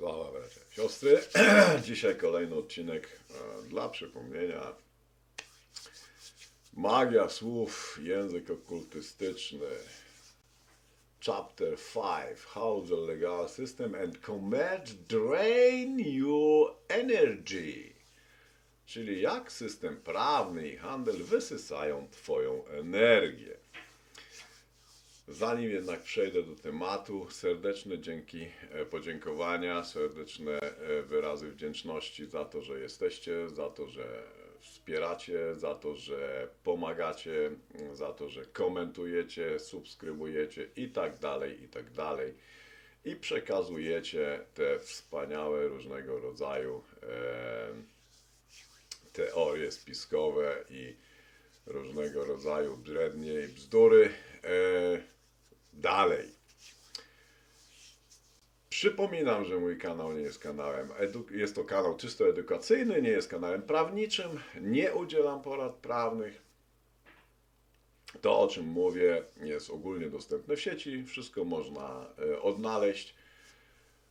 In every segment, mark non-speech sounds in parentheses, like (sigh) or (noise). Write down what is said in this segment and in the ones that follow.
Sława bracia siostry. (clears throat) Dzisiaj kolejny odcinek e, dla przypomnienia. Magia słów, język okultystyczny. Chapter 5. How the legal system and commerce drain your energy. Czyli jak system prawny i handel wysysają Twoją energię. Zanim jednak przejdę do tematu, serdeczne dzięki, e, podziękowania, serdeczne e, wyrazy wdzięczności za to, że jesteście, za to, że wspieracie, za to, że pomagacie, m, za to, że komentujecie, subskrybujecie i tak dalej, i tak dalej. I przekazujecie te wspaniałe różnego rodzaju e, teorie spiskowe i różnego rodzaju brednie i bzdury e, dalej. Przypominam, że mój kanał nie jest kanałem, jest to kanał czysto edukacyjny, nie jest kanałem prawniczym, nie udzielam porad prawnych. To, o czym mówię, jest ogólnie dostępne w sieci, wszystko można e, odnaleźć,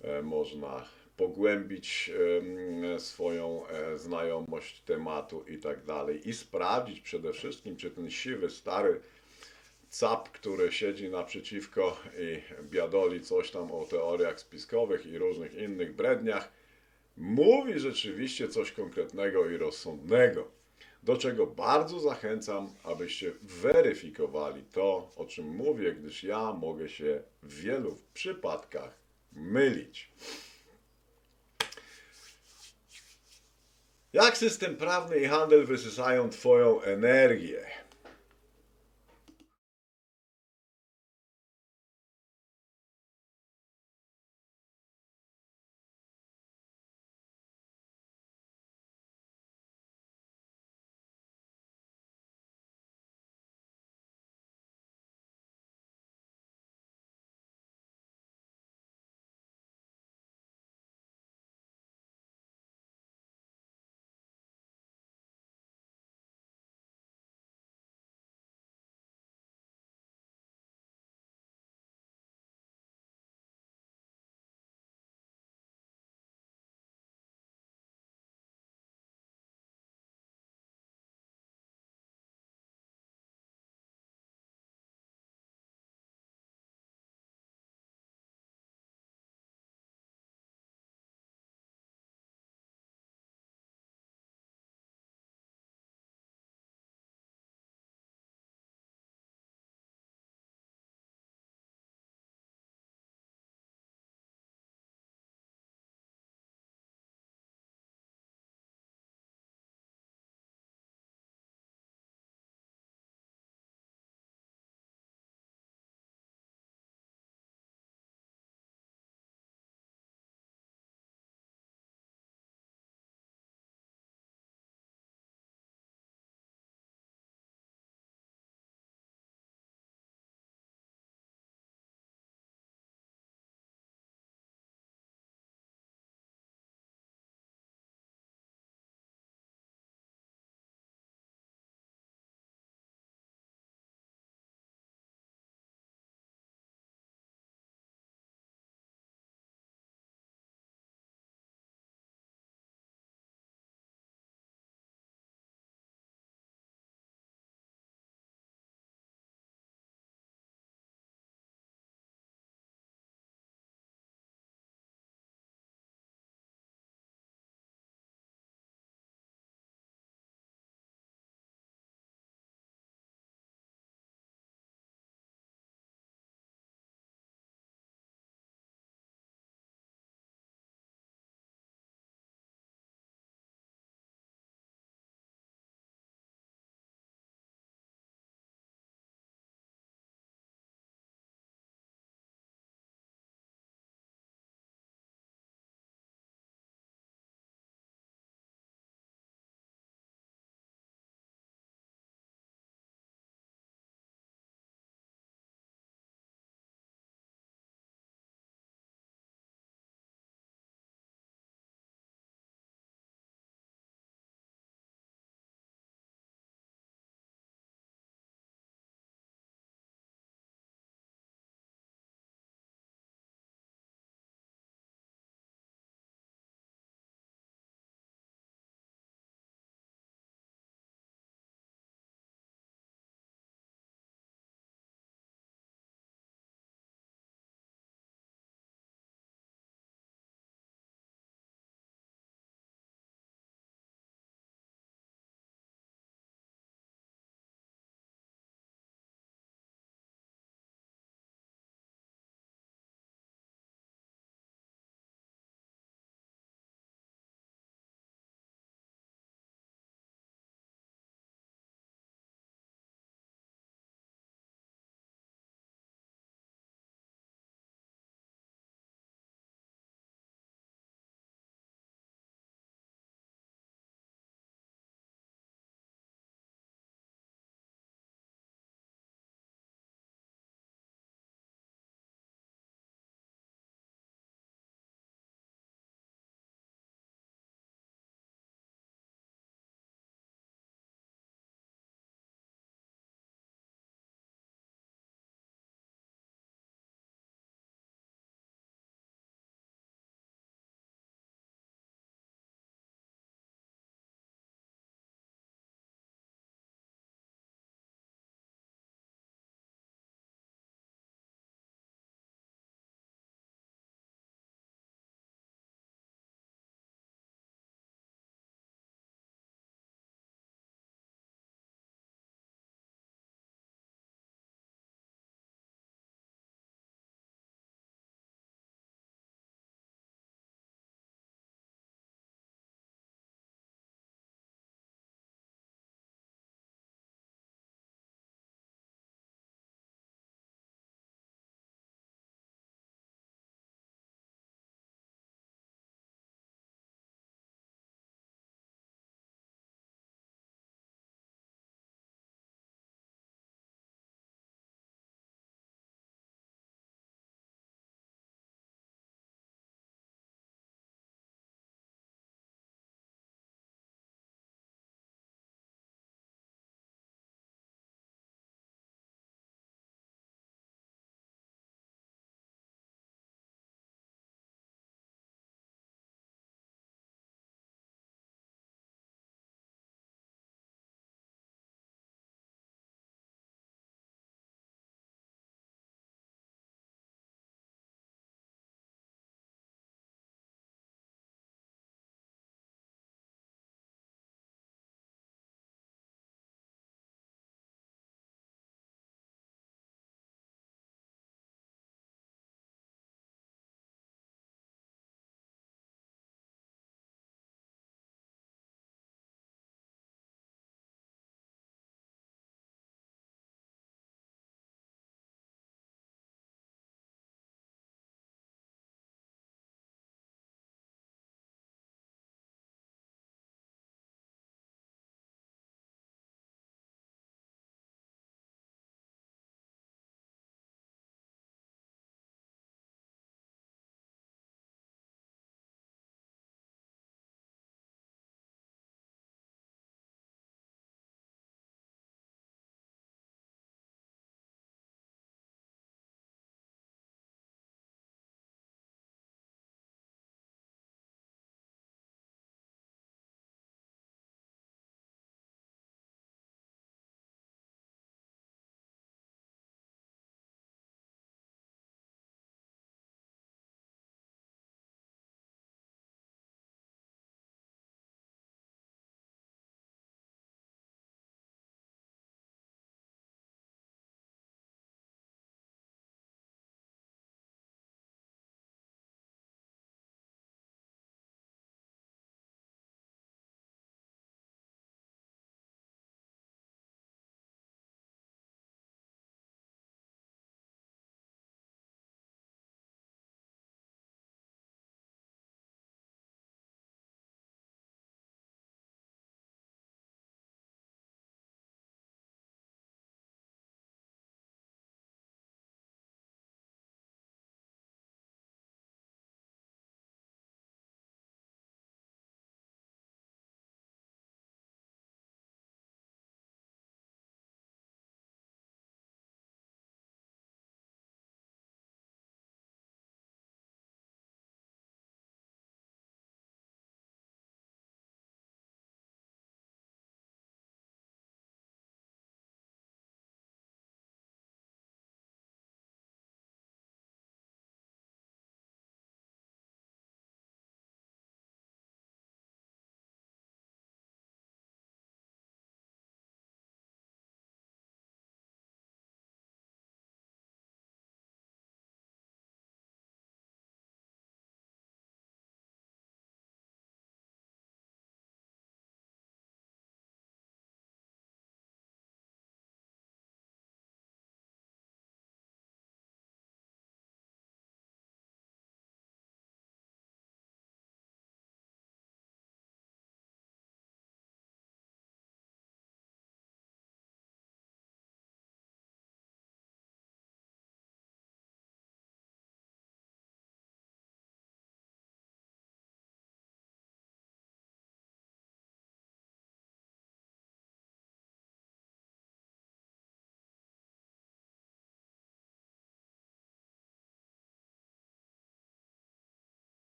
e, można pogłębić swoją e, znajomość tematu i tak dalej i sprawdzić przede wszystkim, czy ten siwy, stary cap, który siedzi naprzeciwko i biadoli coś tam o teoriach spiskowych i różnych innych bredniach, mówi rzeczywiście coś konkretnego i rozsądnego. Do czego bardzo zachęcam, abyście weryfikowali to, o czym mówię, gdyż ja mogę się w wielu przypadkach mylić. Jak system prawny i handel wysysają Twoją energię?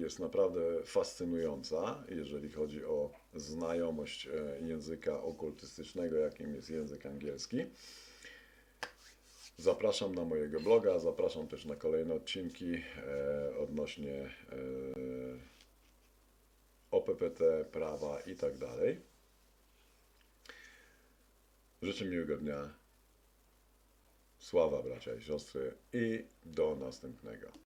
Jest naprawdę fascynująca, jeżeli chodzi o znajomość e, języka okultystycznego, jakim jest język angielski. Zapraszam na mojego bloga, zapraszam też na kolejne odcinki e, odnośnie e, OPPT, prawa i tak dalej. Życzę miłego dnia. Sława bracia i siostry i do następnego.